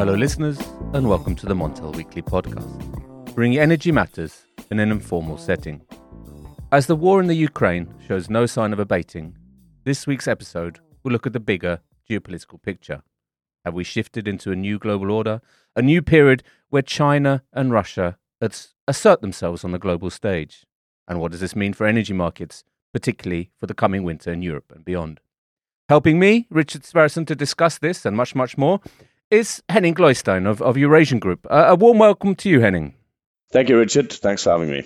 Hello, listeners, and welcome to the Montel Weekly Podcast, bringing energy matters in an informal setting. As the war in the Ukraine shows no sign of abating, this week's episode will look at the bigger geopolitical picture. Have we shifted into a new global order, a new period where China and Russia assert themselves on the global stage? And what does this mean for energy markets, particularly for the coming winter in Europe and beyond? Helping me, Richard Sverrisson, to discuss this and much, much more is Henning Gløystein of, of Eurasian Group. Uh, a warm welcome to you, Henning. Thank you, Richard. Thanks for having me.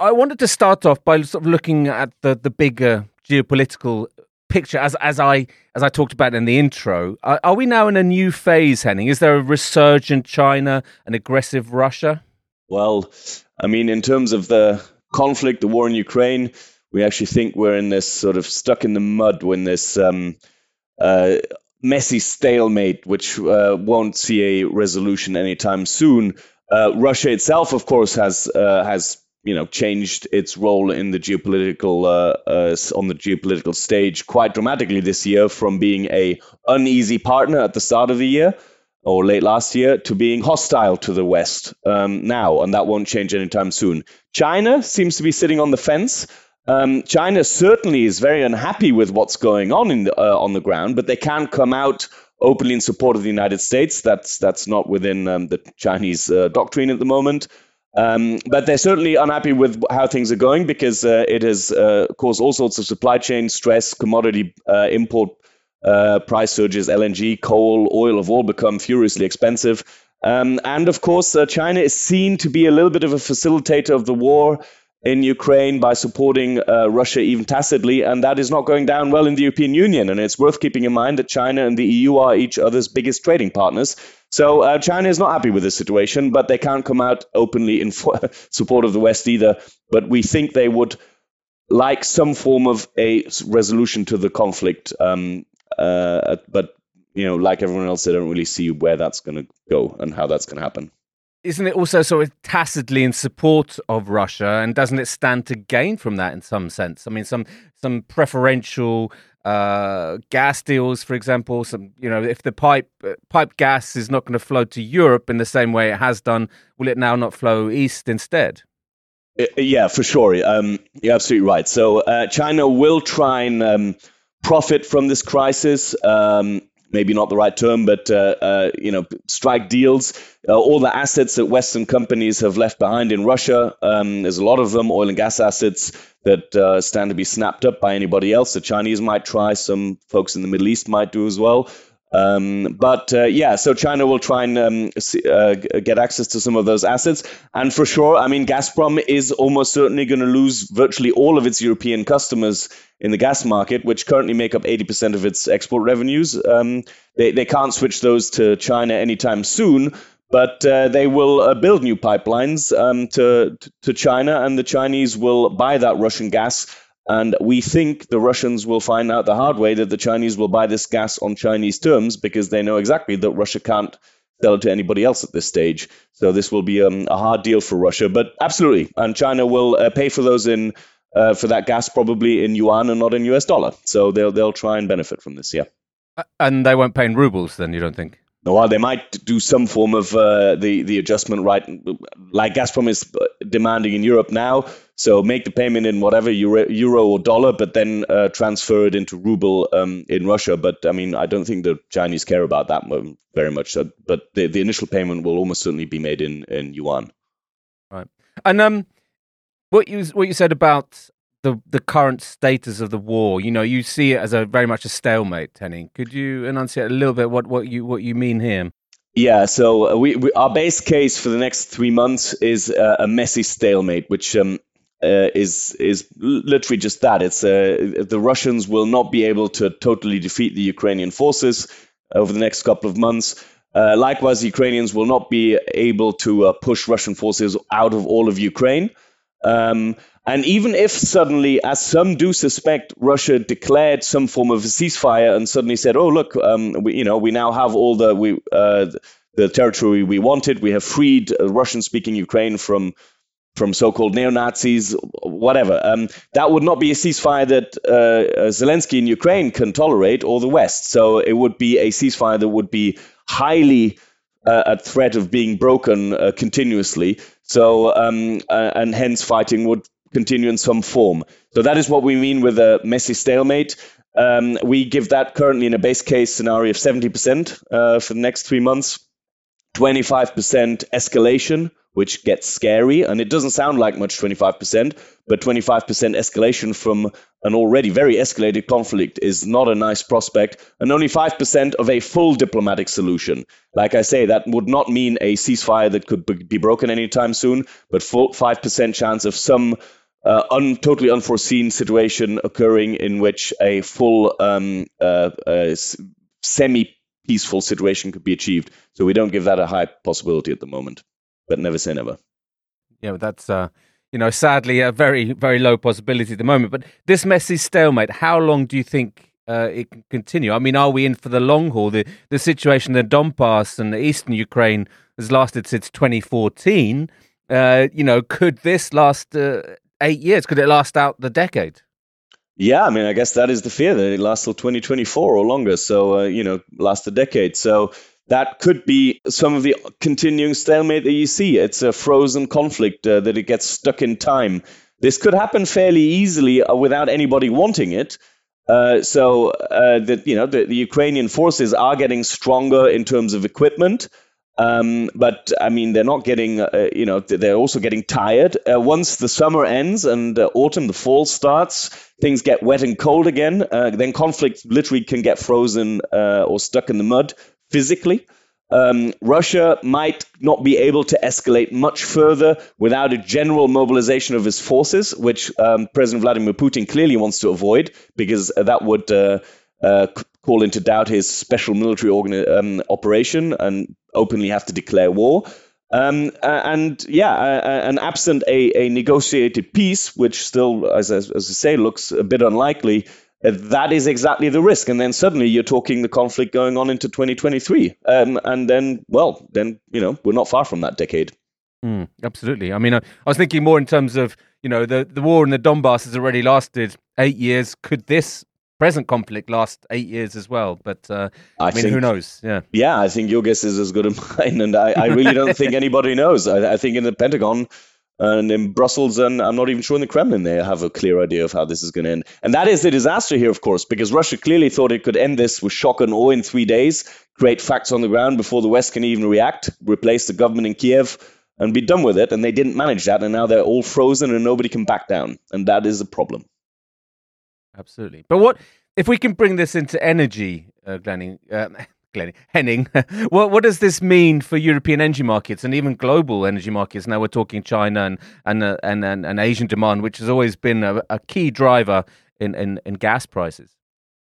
I wanted to start off by sort of looking at the, the bigger geopolitical picture as as I as I talked about in the intro. Are, are we now in a new phase, Henning? Is there a resurgent China, an aggressive Russia? Well, I mean, in terms of the conflict, the war in Ukraine, we actually think we're in this sort of stuck in the mud when this um, uh, messy stalemate, which uh, won't see a resolution anytime soon. Uh, Russia itself, of course, has uh, has you know changed its role in the geopolitical uh, uh, on the geopolitical stage quite dramatically this year, from being a uneasy partner at the start of the year or late last year to being hostile to the West um, now, and that won't change anytime soon. China seems to be sitting on the fence. Um, China certainly is very unhappy with what's going on the, uh, on the ground, but they can't come out openly in support of the United States. That's that's not within um, the Chinese uh, doctrine at the moment. Um, but they're certainly unhappy with how things are going because uh, it has uh, caused all sorts of supply chain stress, commodity uh, import uh, price surges, LNG, coal, oil have all become furiously expensive. Um, and of course, China is seen to be a little bit of a facilitator of the war in Ukraine by supporting uh, Russia even tacitly, and that is not going down well in the European Union. And it's worth keeping in mind that China and the EU are each other's biggest trading partners. So uh, China is not happy with this situation, but they can't come out openly in support of the West either. But we think they would like some form of a resolution to the conflict. Um, uh, but you know, like everyone else, they don't really see where that's going to go and how that's going to happen isn't it also sort of tacitly in support of Russia, and doesn't it stand to gain from that in some sense? I mean, some some preferential uh, gas deals, for example. Some you know, if the pipe uh, pipe gas is not going to flow to Europe in the same way it has done, will it now not flow east instead? Uh, yeah, for sure. Um, you're absolutely right. So uh, China will try and um, profit from this crisis. Um, maybe not the right term, but uh, uh, you know, strike deals. Uh, all the assets that Western companies have left behind in Russia, um, there's a lot of them, oil and gas assets that uh, stand to be snapped up by anybody else. The Chinese might try, some folks in the Middle East might do as well. Um, but uh, yeah, so China will try and um, see, uh, get access to some of those assets. And for sure, I mean, Gazprom is almost certainly going to lose virtually all of its European customers in the gas market, which currently make up 80% of its export revenues. Um, they, they can't switch those to China anytime soon. But uh, they will uh, build new pipelines um, to, to China, and the Chinese will buy that Russian gas and we think the Russians will find out the hard way that the Chinese will buy this gas on Chinese terms because they know exactly that Russia can't sell it to anybody else at this stage. So this will be um, a hard deal for Russia, but absolutely, and China will uh, pay for those in uh, for that gas probably in yuan and not in US dollar. So they'll they'll try and benefit from this. Yeah, and they won't pay in rubles then. You don't think? Well, they might do some form of uh, the the adjustment right, like Gazprom is demanding in Europe now. So make the payment in whatever euro, euro or dollar, but then uh, transfer it into ruble um, in Russia. But I mean, I don't think the Chinese care about that very much. But the, the initial payment will almost certainly be made in, in yuan. Right, and um, what you what you said about the the current status of the war. You know, you see it as a very much a stalemate. Henning, could you enunciate a little bit what, what you what you mean here? Yeah, so uh, we, we our base case for the next three months is uh, a messy stalemate, which um, uh, is is literally just that. It's uh, the Russians will not be able to totally defeat the Ukrainian forces over the next couple of months. Uh, likewise, the Ukrainians will not be able to uh, push Russian forces out of all of Ukraine. Um, and even if suddenly, as some do suspect, Russia declared some form of a ceasefire and suddenly said, "Oh, look, um, we, you know, we now have all the we uh, the territory we wanted. We have freed uh, Russian-speaking Ukraine from." From so-called neo-Nazis, whatever. Um, that would not be a ceasefire that uh, Zelensky in Ukraine can tolerate, or the West. So it would be a ceasefire that would be highly uh, at threat of being broken uh, continuously. So, um, uh, and hence fighting would continue in some form. So that is what we mean with a messy stalemate. Um, we give that currently in a base case scenario of 70% uh, for the next three months, 25% escalation, which gets scary. And it doesn't sound like much, 25%, but 25% escalation from an already very escalated conflict is not a nice prospect. And only 5% of a full diplomatic solution. Like I say, that would not mean a ceasefire that could be broken anytime soon, but 5% chance of some uh, un, totally unforeseen situation occurring in which a full um, uh, uh, semi peaceful situation could be achieved. So we don't give that a high possibility at the moment, but never say never. Yeah, that's uh, you know sadly a very very low possibility at the moment. But this messy stalemate, how long do you think? Uh, it can continue. I mean, are we in for the long haul? The the situation in Donbass and the eastern Ukraine has lasted since 2014. Uh, you know, could this last eight years? Could it last out the decade? Yeah, I mean, I guess that is the fear that it lasts till 2024 or longer. So, uh, you know, last a decade. So that could be some of the continuing stalemate that you see. It's a frozen conflict uh, that it gets stuck in time. This could happen fairly easily uh, without anybody wanting it. Uh, so uh, that you know the, the Ukrainian forces are getting stronger in terms of equipment. Um, but I mean, they're not getting, uh, you know, they're also getting tired. Uh, once the summer ends and uh, autumn, the fall starts, things get wet and cold again. Uh, then conflict literally can get frozen uh, or stuck in the mud physically. Um, Russia might not be able to escalate much further without a general mobilization of his forces, which um, President Vladimir Putin clearly wants to avoid because that would uh, call into doubt his special military um, operation and openly have to declare war. Um, and yeah, and absent a, a negotiated peace, which still, as, as, as I say, looks a bit unlikely, uh, that is exactly the risk. And then suddenly you're talking the conflict going on into 2023. Um, and then, well, then, you know, we're not far from that decade. Mm, absolutely. I mean, I, I was thinking more in terms of, you know, the, the war in the Donbass has already lasted eight years. Could this present conflict last eight years as well. But uh, I, I, mean, think, who knows? Yeah, yeah. I think your guess is as good as mine, and I, I really don't think anybody knows. I, I, think in the Pentagon and in Brussels, and I'm not even sure in the Kremlin, they have a clear idea of how this is going to end. And that is the disaster here, of course, because Russia clearly thought it could end this with shock and awe in three days, create facts on the ground before the West can even react, replace the government in Kiev. And be done with it, and they didn't manage that, and now they're all frozen, and nobody can back down, and that is a problem. Absolutely. But what if we can bring this into energy, uh, Glenning, uh, Glenning, Henning, what what does this mean for European energy markets and even global energy markets? Now we're talking China and and uh, and, and, and, Asian demand, which has always been a, a key driver in, in, in gas prices.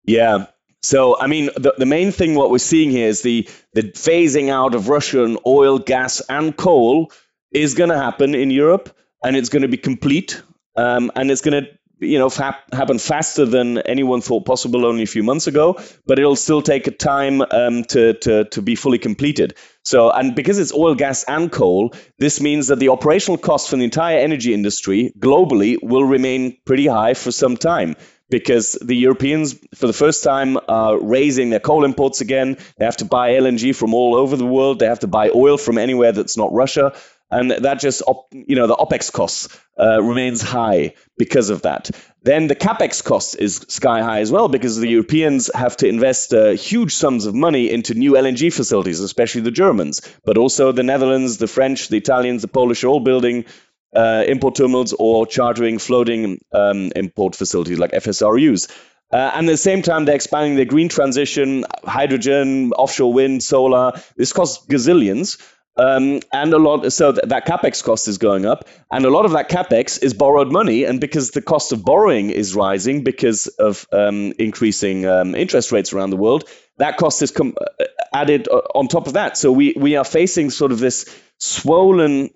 Yeah, so, I mean, the, the main thing what we're seeing here is the, the phasing out of Russian oil, gas, and coal is going to happen in Europe, and it's going to be complete, um, and it's going to you know fa- happen faster than anyone thought possible only a few months ago but it'll still take a time um, to, to, to be fully completed so and because it's oil gas and coal this means that the operational costs for the entire energy industry globally will remain pretty high for some time because the Europeans, for the first time, are raising their coal imports again. They have to buy LNG from all over the world. They have to buy oil from anywhere that's not Russia and that just op, you know the opex costs uh, remains high because of that. Then the capex cost is sky high as well because the Europeans have to invest uh, huge sums of money into new LNG facilities, especially the Germans, but also the Netherlands, the French, the Italians, the Polish are all building uh, import terminals or chartering floating um, import facilities like FSRUs. Uh, and at the same time, they're expanding their green transition, hydrogen, offshore wind, solar. This costs gazillions. Um, and a lot, so th- that capex cost is going up, and a lot of that capex is borrowed money. And because the cost of borrowing is rising because of um, increasing um, interest rates around the world, that cost is com- uh, added uh, on top of that. So we we are facing sort of this swollen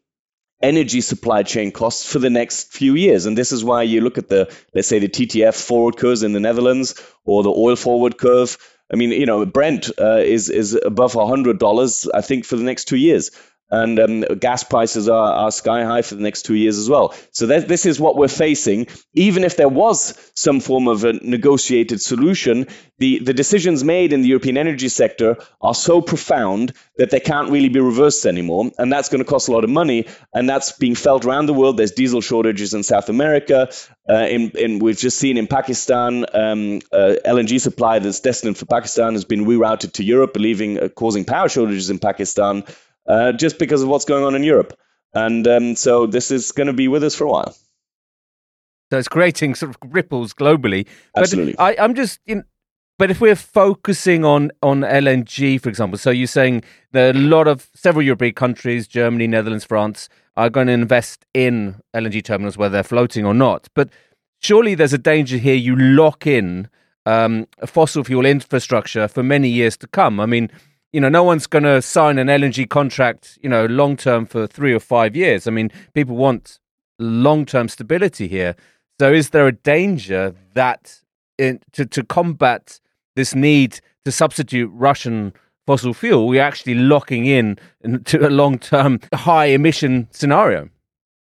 energy supply chain costs for the next few years. And this is why you look at the, let's say, the TTF forward curves in the Netherlands or the oil forward curve I mean, you know, Brent uh, is is above hundred dollars, I think, for the next two years. And um, gas prices are, are sky high for the next two years as well. So that, this is what we're facing. Even if there was some form of a negotiated solution, the, the decisions made in the European energy sector are so profound that they can't really be reversed anymore. And that's going to cost a lot of money. And that's being felt around the world. There's diesel shortages in South America. Uh, in, in, we've just seen in Pakistan, um, uh, LNG supply that's destined for Pakistan has been rerouted to Europe, leaving, uh, causing power shortages in Pakistan uh, just because of what's going on in Europe. And um, so this is going to be with us for a while. So it's creating sort of ripples globally. But Absolutely. I, am just in. But if we're focusing on on LNG, for example, so you're saying that a lot of several European countries, Germany, Netherlands, France, are going to invest in LNG terminals, whether they're floating or not. But surely there's a danger here. You lock in um, fossil fuel infrastructure for many years to come. I mean, you know, no one's going to sign an LNG contract, you know, long term for three or five years. I mean, people want long term stability here. So, is there a danger that in, to, to combat this need to substitute Russian fossil fuel, we're actually locking in to a long term high emission scenario?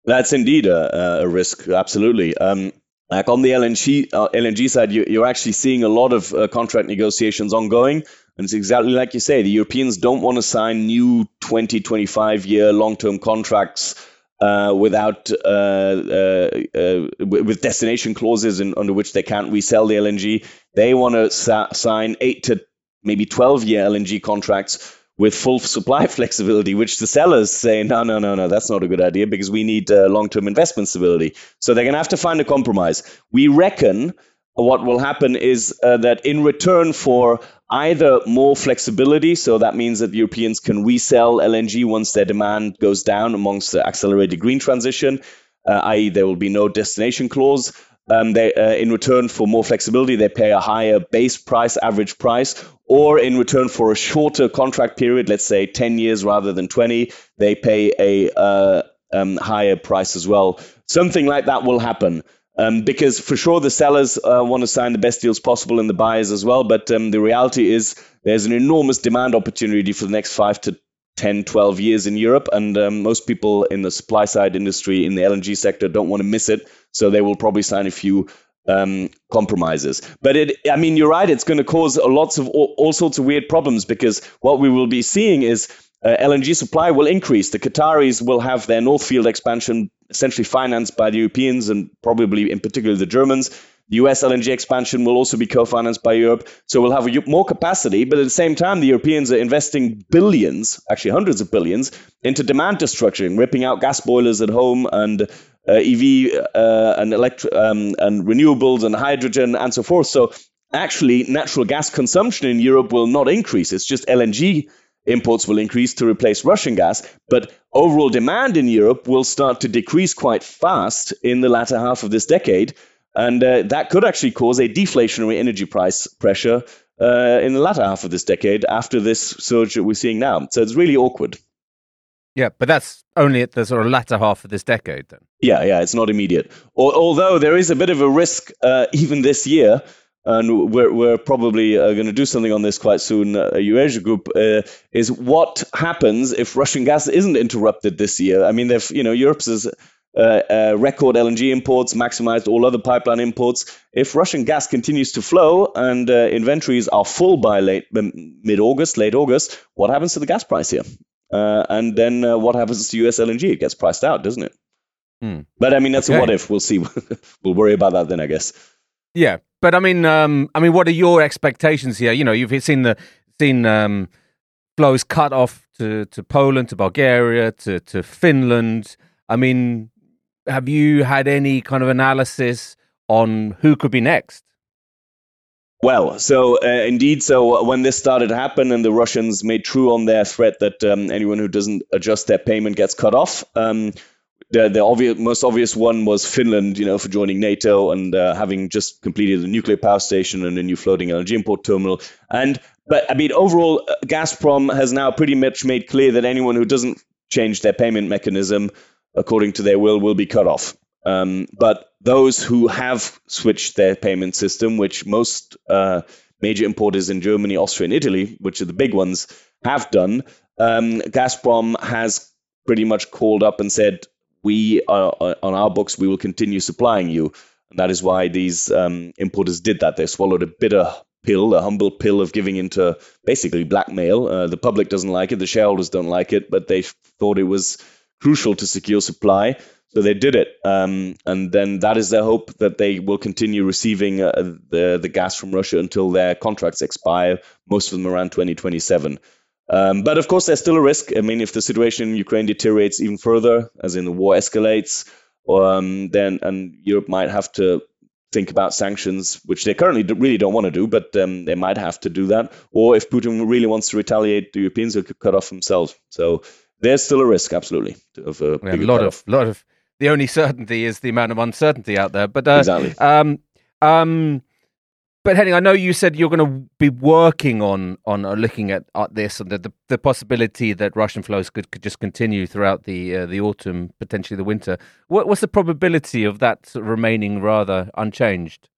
That's indeed a, a risk, absolutely. Um, like on the LNG, uh, LNG side, you, are actually seeing a lot of uh, contract negotiations ongoing and it's exactly like you say, the Europeans don't want to sign new 20, 25 year long term contracts uh, without uh, uh, uh with destination clauses in, under which they can't resell the LNG. They want to sa- sign eight to maybe 12 year LNG contracts with full supply flexibility, which the sellers say, no, no, no, no, that's not a good idea because we need uh, long term investment stability. So they're going to have to find a compromise. We reckon what will happen is uh, that in return for either more flexibility, so that means that Europeans can resell LNG once their demand goes down amongst the accelerated green transition, uh, i.e., there will be no destination clause. Um, they, uh, in return for more flexibility, they pay a higher base price, average price, or in return for a shorter contract period, let's say 10 years rather than 20, they pay a uh, um, higher price as well. Something like that will happen. Um, because for sure the sellers uh, want to sign the best deals possible and the buyers as well. But um, the reality is there's an enormous demand opportunity for the next five to 10, 12 years in Europe. And um, most people in the supply side industry, in the LNG sector, don't want to miss it. So they will probably sign a few um, compromises. But it, I mean, you're right. It's going to cause lots of all, all, sorts of weird problems because what we will be seeing is uh, LNG supply will increase. The Qataris will have their North Field expansion essentially financed by the Europeans and probably in particular the Germans. The US LNG expansion will also be co financed by Europe. So we'll have more capacity, but at the same time, the Europeans are investing billions, actually hundreds of billions, into demand destruction, ripping out gas boilers at home and uh, EV uh, and, um, and renewables and hydrogen and so forth. So actually, natural gas consumption in Europe will not increase. It's just LNG imports will increase to replace Russian gas, but overall demand in Europe will start to decrease quite fast in the latter half of this decade. And uh, that could actually cause a deflationary energy price pressure uh, in the latter half of this decade after this surge that we're seeing now. So it's really awkward. Yeah, but that's only at the sort of latter half of this decade, then. Yeah, yeah, it's not immediate. although there is a bit of a risk uh, even this year and we're, we're probably uh, going to do something on this quite soon, uh, Eurasia Group, uh, is what happens if Russian gas isn't interrupted this year? I mean, they've, you know, Europe's uh, uh, record LNG imports, maximized all other pipeline imports. If Russian gas continues to flow and uh, inventories are full by late mid August, late August, what happens to the gas price here? and then what happens to US LNG? It gets priced out, doesn't it? Hmm. But I mean, that's okay. a what if. We'll see. we'll worry about that then, I guess. Yeah, but I mean, um, I mean, what are your expectations here? You know, you've seen the seen um, flows cut off to, to Poland, to Bulgaria, to to Finland. I mean, have you had any kind of analysis on who could be next? Well, so uh, indeed, so when this started to happen and the Russians made true on their threat that um, anyone who doesn't adjust their payment gets cut off, um, the the obvious, most obvious one was Finland, you know, for joining NATO and uh, having just completed a nuclear power station and a new floating LNG import terminal. And but I mean, overall, uh, Gazprom has now pretty much made clear that anyone who doesn't change their payment mechanism according to their will will be cut off. Um, but those who have switched their payment system, which most uh, major importers in Germany, Austria, and Italy, which are the big ones, have done, um, Gazprom has pretty much called up and said, "We are on our books. We will continue supplying you." And that is why these um, importers did that. They swallowed a bitter pill, a humble pill of giving into basically blackmail. Uh, the public doesn't like it, the shareholders don't like it, but they thought it was crucial to secure supply. So they did it, um, and then that is their hope that they will continue receiving uh, the the gas from Russia until their contracts expire. Most of them around 2027. Um, but of course, there's still a risk. I mean, if the situation in Ukraine deteriorates even further, as in the war escalates, um, then and Europe might have to think about sanctions, which they currently really don't want to do, but um, they might have to do that. Or if Putin really wants to retaliate, the Europeans could cut off themselves. So there's still a risk, absolutely, of a, a lot of lot of. The only certainty is the amount of uncertainty out there. But uh, exactly. Um, um, but Henning, I know you said you're going to be working on on uh, looking at, at this and the, the, the possibility that Russian flows could, could just continue throughout the uh, the autumn, potentially the winter. What, what's the probability of that remaining rather unchanged?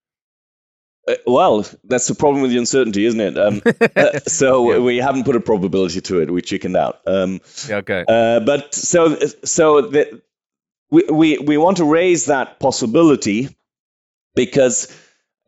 Uh, well, that's the problem with the uncertainty, isn't it? Um, uh, so yeah. we haven't put a probability to it. We chickened out. Um, yeah, okay. Uh, but so so the, we, we we want to raise that possibility because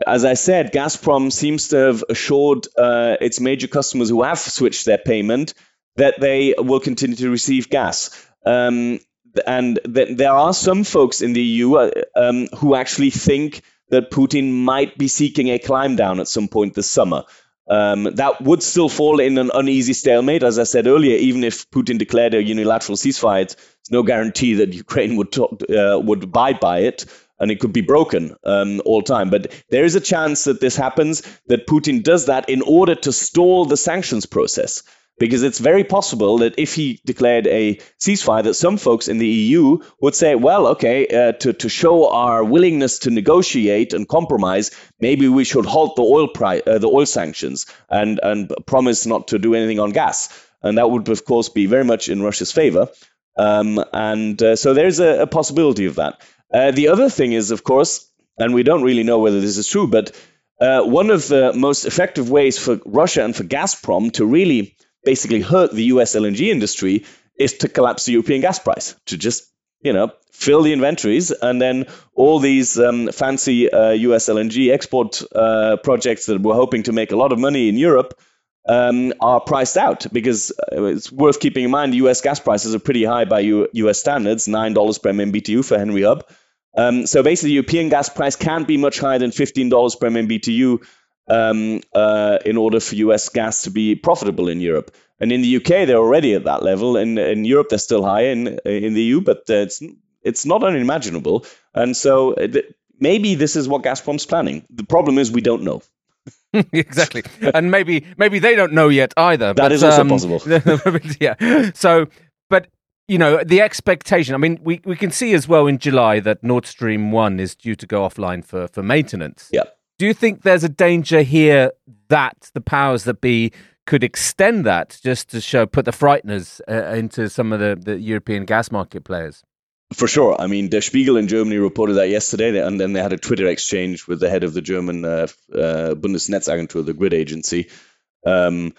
as I said, Gazprom seems to have assured uh, its major customers who have switched their payment that they will continue to receive gas. Um, and th- there are some folks in the EU uh, um, who actually think that Putin might be seeking a climb down at some point this summer. Um, that would still fall in an uneasy stalemate, as I said earlier. Even if Putin declared a unilateral ceasefire, it's no guarantee that Ukraine would talk, uh, would abide by it and it could be broken um, all time. But there is a chance that this happens, that Putin does that in order to stall the sanctions process. Because it's very possible that if he declared a ceasefire, that some folks in the EU would say, well, okay, uh, to, to show our willingness to negotiate and compromise, maybe we should halt the oil price, uh, the oil sanctions and, and promise not to do anything on gas. And that would, of course, be very much in Russia's favor. Um, and uh, so there's a, a possibility of that. Uh, the other thing is, of course, and we don't really know whether this is true, but uh, one of the most effective ways for Russia and for Gazprom to really basically hurt the US LNG industry is to collapse the European gas price, to just you know fill the inventories, and then all these um, fancy uh, US LNG export uh, projects that were hoping to make a lot of money in Europe. Um, are priced out because uh, it's worth keeping in mind the US gas prices are pretty high by U- US standards, $9 per MMBTU for Henry Hub. Um, so basically, European gas price can't be much higher than $15 per MMBTU um, uh, in order for US gas to be profitable in Europe. And in the UK, they're already at that level. In, in Europe, they're still higher in, in the EU, but it's, it's not unimaginable. And so uh, th- maybe this is what Gazprom's planning. The problem is we don't know. exactly, and maybe maybe they don't know yet either. That but, is also um, possible. yeah. So, but you know, the expectation. I mean, we, we can see as well in July that Nord Stream 1 is due to go offline for, for maintenance. Yeah. Do you think there's a danger here that the powers that be could extend that just to show, put the frighteners uh, into some of the, the European gas market players? For sure. I mean, Der Spiegel in Germany reported that yesterday, and then they had a Twitter exchange with the head of the German uh, uh, Bundesnetzagentur, the grid agency. Um,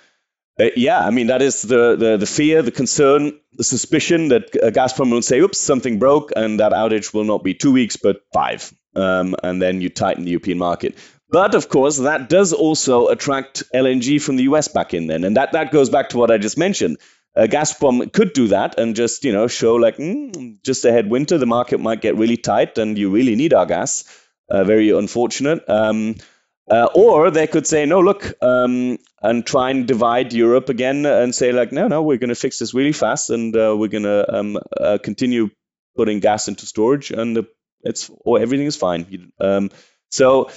uh, yeah, I mean that is the, the the fear, the concern, the suspicion that uh, Gazprom will say, "Oops, something broke," and that outage will not be two weeks but five, um, and then you tighten the European market. But of course, that does also attract LNG from the US back in then, and that that goes back to what I just mentioned. Uh, Gazprom could do that and just you know show like mm, just ahead winter the market might get really tight and you really need our gas. Uh, very unfortunate. Um, uh, or they could say, no, look, um, and try and divide Europe again and say, like, no, no, we're going to fix this really fast and uh, we're going to um, uh, continue putting gas into storage and it's or everything is fine. Um, so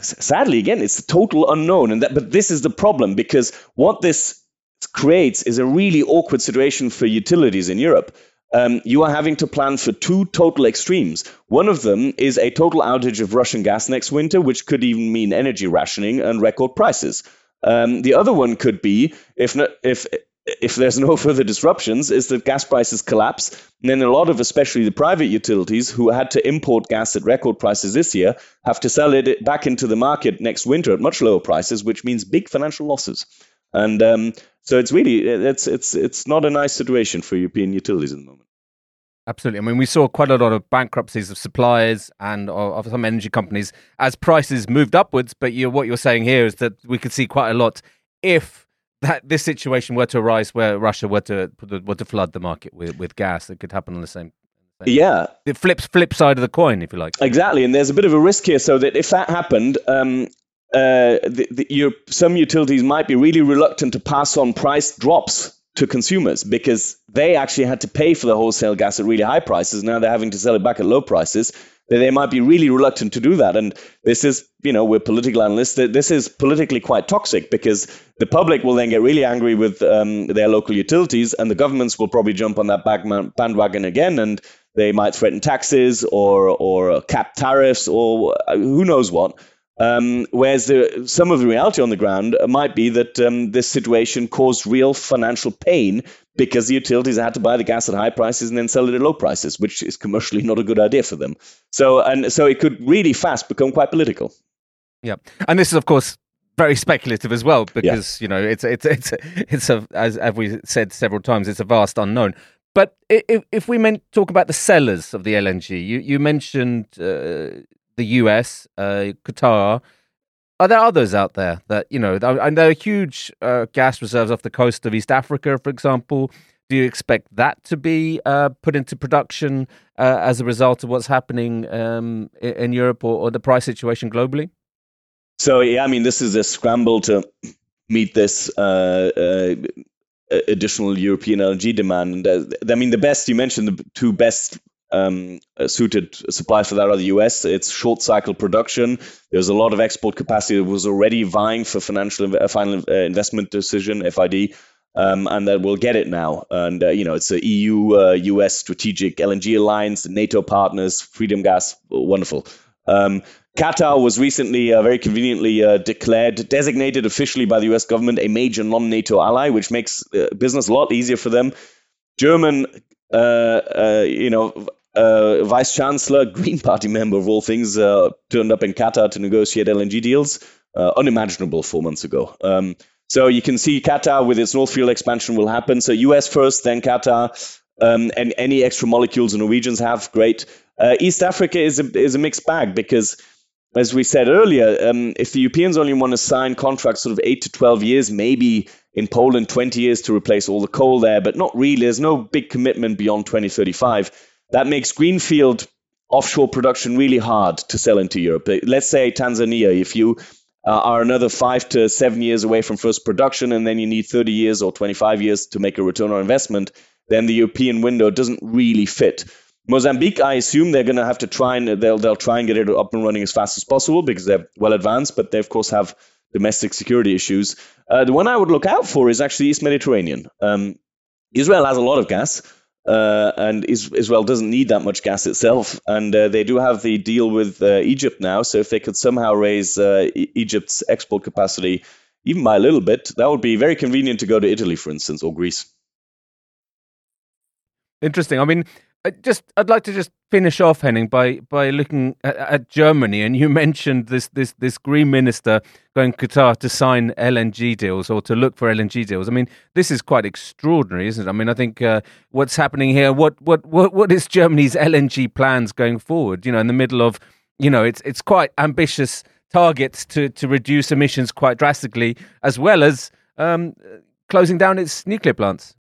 sadly, again, it's a total unknown. And that, but this is the problem because what this creates is a really awkward situation for utilities in Europe um, you are having to plan for two total extremes. One of them is a total outage of Russian gas next winter, which could even mean energy rationing and record prices. Um, the other one could be if if if there's no further disruptions, is that gas prices collapse. And then a lot of, especially the private utilities who had to import gas at record prices this year, have to sell it back into the market next winter at much lower prices, which means big financial losses. And um, so it's really it's it's it's not a nice situation for European utilities at the moment. Absolutely. I mean, we saw quite a lot of bankruptcies of suppliers and of some energy companies as prices moved upwards. But you, what you're saying here is that we could see quite a lot if that this situation were to arise where Russia were to were to flood the market with, with gas. It could happen on the same. same yeah, the flip flip side of the coin, if you like. Exactly, and there's a bit of a risk here. So that if that happened, um, uh, the, the, your, some utilities might be really reluctant to pass on price drops to consumers because they actually had to pay for the wholesale gas at really high prices. Now they're having to sell it back at low prices. They might be really reluctant to do that. And this is, you know, we're political analysts. This is politically quite toxic because the public will then get really angry with um, their local utilities, and the governments will probably jump on that bandwagon again, and they might threaten taxes or or cap tariffs or uh, who knows what. Um, whereas the, some of the reality on the ground might be that um, this situation caused real financial pain because the utilities had to buy the gas at high prices and then sell it at low prices, which is commercially not a good idea for them. So, and so it could really fast become quite political. Yeah, and this is of course very speculative as well because yeah. you know it's it's it's it's a as, as we said several times it's a vast unknown. But if if we meant talk about the sellers of the LNG, you you mentioned uh, the US, uh, Qatar. Are there others out there that you know? And there are huge uh, gas reserves off the coast of East Africa, for example. Do you expect that to be uh, put into production uh, as a result of what's happening um, in Europe or, or, the price situation globally? So yeah, I mean, this is a scramble to meet this uh, uh, additional European LNG demand. I mean, the best you mentioned the two best um, suited supplies for that are the US. It's short cycle production. There's a lot of export capacity that was already vying for financial uh, final uh, investment decision (FID), um, and that will get it now. And uh, you know, it's a EU uh, US strategic LNG alliance, NATO partners, Freedom Gas, wonderful. Um, Qatar was recently uh, very conveniently uh, declared, designated officially by the US government a major non NATO ally, which makes business a lot easier for them. German uh, uh, you know, uh, vice chancellor, Green Party member of all things, uh, turned up in Qatar to negotiate LNG deals. Uh, unimaginable four months ago. Um, so you can see Qatar with its North Field expansion will happen. So US first, then Qatar, um, and any extra molecules the Norwegians have, great. Uh, East Africa is a is a mixed bag because. As we said earlier, um, if the Europeans only want to sign contracts sort of eight to 12 years, maybe in Poland 20 years to replace all the coal there, but not really. There's no big commitment beyond 2035 that makes greenfield offshore production really hard to sell into Europe. Let's say Tanzania, if you uh, are another five to seven years away from first production, and then you need 30 years or 25 years to make a return on investment, then the European window doesn't really fit. Mozambique, I assume they're going to have to try and they'll they'll try and get it up and running as fast as possible because they're well advanced, but they of course have domestic security issues. Uh, the one I would look out for is actually East Mediterranean. Um, Israel has a lot of gas, uh, and Israel doesn't need that much gas itself. And uh, they do have the deal with uh, Egypt now. So if they could somehow raise uh, e- Egypt's export capacity even by a little bit, that would be very convenient to go to Italy, for instance, or Greece. Interesting. I mean, I just I'd like to just finish off Henning by by looking at, at, Germany and you mentioned this this this green minister going to Qatar to sign LNG deals or to look for LNG deals. I mean, this is quite extraordinary, isn't it? I mean, I think uh, what's happening here what what what what is Germany's LNG plans going forward, you know, in the middle of, you know, it's it's quite ambitious targets to to reduce emissions quite drastically as well as um, closing down its nuclear plants.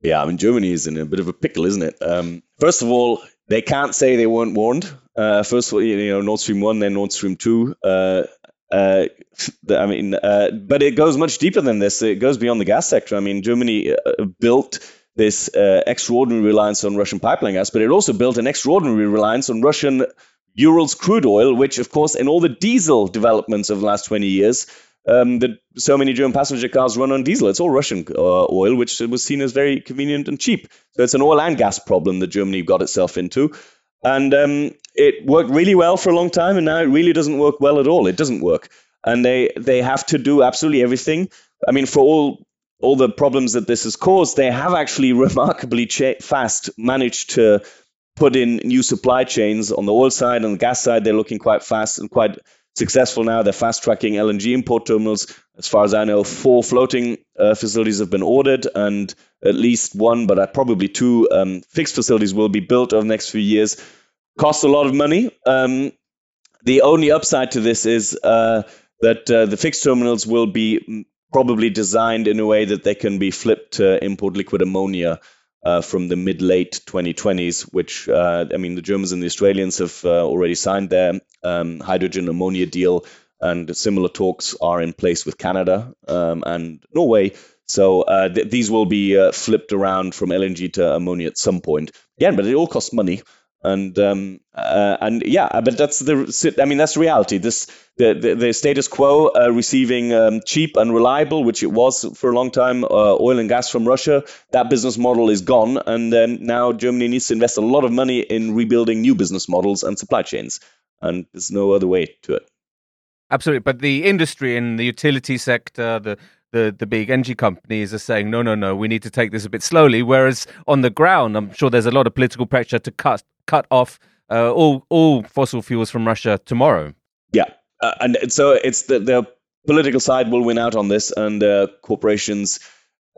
Yeah, I mean, Germany is in a bit of a pickle, isn't it? Um, first of all, they can't say they weren't warned. Uh, first of all, you know, Nord Stream 1, then Nord Stream 2. Uh, uh, I mean, uh, but it goes much deeper than this. It goes beyond the gas sector. I mean, Germany uh, built this uh, extraordinary reliance on Russian pipeline gas, but it also built an extraordinary reliance on Russian Urals crude oil, which, of course, in all the diesel developments of the last 20 years, um, that so many German passenger cars run on diesel. It's all Russian uh, oil, which was seen as very convenient and cheap. So it's an oil and gas problem that Germany got itself into. And um, it worked really well for a long time, and now it really doesn't work well at all. It doesn't work. And they, they have to do absolutely everything. I mean, for all all the problems that this has caused, they have actually remarkably cha- fast managed to put in new supply chains on the oil side and the gas side. They're looking quite fast and quite successful now. They're fast tracking LNG import terminals. As far as I know, four floating uh, facilities have been ordered, and at least one, but uh, probably two um, fixed facilities will be built over the next few years. Cost a lot of money. Um, the only upside to this is uh, that uh, the fixed terminals will be probably designed in a way that they can be flipped to import liquid ammonia uh, from the mid late 2020s, which uh, I mean, the Germans and the Australians have uh, already signed their um, hydrogen ammonia deal, and similar talks are in place with Canada um, and Norway. So uh, th- these will be uh, flipped around from LNG to ammonia at some point. Again, but it all costs money and um, uh, and yeah, but that's the I mean that's reality. This the the, the status quo uh, receiving um, cheap and reliable, which it was for a long time, uh, oil and gas from Russia. That business model is gone, and um, now Germany needs to invest a lot of money in rebuilding new business models and supply chains, and there's no other way to it. Absolutely, but the industry in the utility sector, the the, the big energy companies are saying, no, no, no, we need to take this a bit slowly. Whereas on the ground, I'm sure there's a lot of political pressure to cut cut off uh, all all fossil fuels from Russia tomorrow. Yeah, uh, and so it's the, the political side will win out on this, and uh, corporations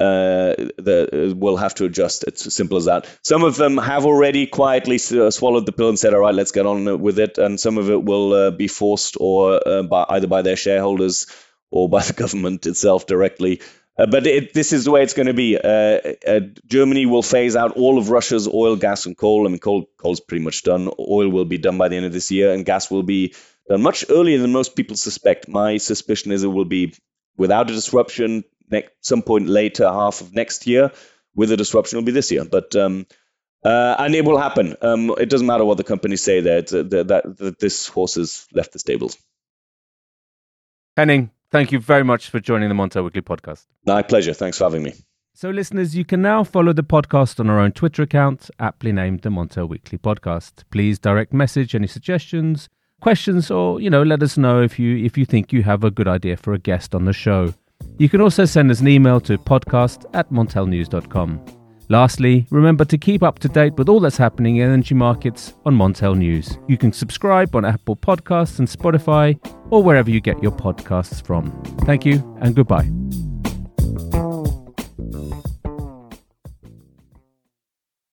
uh, the, will have to adjust. It's as simple as that. Some of them have already quietly swallowed the pill and said, "All right, let's get on with it," and some of it will uh, be forced or uh, by, either by their shareholders or by the government itself directly. Uh, but it, this is the way it's going to be. Uh, uh, Germany will phase out all of Russia's oil, gas, and coal. I mean, coal coal's pretty much done. Oil will be done by the end of this year, and gas will be done much earlier than most people suspect. My suspicion is it will be without a disruption next some point later half of next year. With a disruption, it'll be this year. But um, uh, and it will happen. Um, it doesn't matter what the companies say. That, that, that, that this horse has left the stables. Henning, Thank you very much for joining the Montel Weekly podcast. My pleasure. Thanks for having me. So, listeners, you can now follow the podcast on our own Twitter account, aptly named the Montel Weekly Podcast. Please direct message any suggestions, questions, or you know, let us know if you if you think you have a good idea for a guest on the show. You can also send us an email to podcast at montelnews.com. Lastly, remember to keep up to date with all that's happening in energy markets on Montel News. You can subscribe on Apple Podcasts and Spotify or wherever you get your podcasts from. Thank you and goodbye.